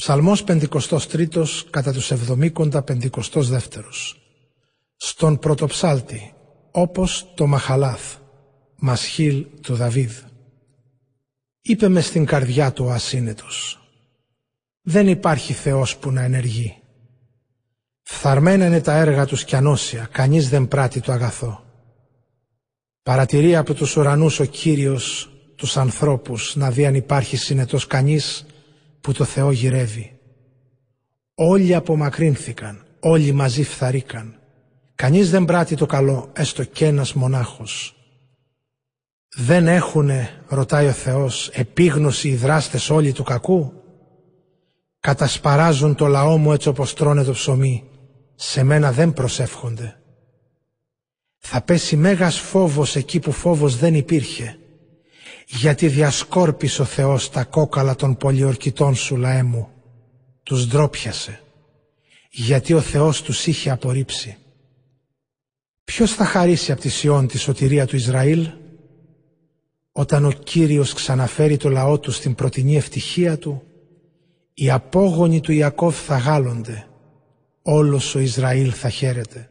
Ψαλμός 53 κατά τους 70 52 Στον πρωτοψάλτη, όπως το Μαχαλάθ, Μασχίλ του Δαβίδ. Είπε μες στην καρδιά του ο ασύνετος. Δεν υπάρχει Θεός που να ενεργεί. Φθαρμένα είναι τα έργα τους κι ανώσια, κανείς δεν πράττει το αγαθό. Παρατηρεί από τους ουρανούς ο Κύριος τους ανθρώπους να δει αν υπάρχει συνετός κανείς που το Θεό γυρεύει. Όλοι απομακρύνθηκαν, όλοι μαζί φθαρήκαν. Κανείς δεν πράττει το καλό, έστω κι ένας μονάχος. Δεν έχουνε, ρωτάει ο Θεός, επίγνωση οι δράστες όλοι του κακού; Κατασπαράζουν το λαό μου έτσι όπως τρώνε το ψωμί. Σε μένα δεν προσεύχονται. Θα πέσει μέγας φόβος εκεί που φόβος δεν υπήρχε γιατί διασκόρπισε ο Θεός τα κόκαλα των πολιορκητών σου λαέ μου. Τους ντρόπιασε, γιατί ο Θεός τους είχε απορρίψει. Ποιος θα χαρίσει από τη Σιών τη σωτηρία του Ισραήλ, όταν ο Κύριος ξαναφέρει το λαό του στην πρωτινή ευτυχία του, οι απόγονοι του Ιακώβ θα γάλλονται, όλος ο Ισραήλ θα χαίρεται.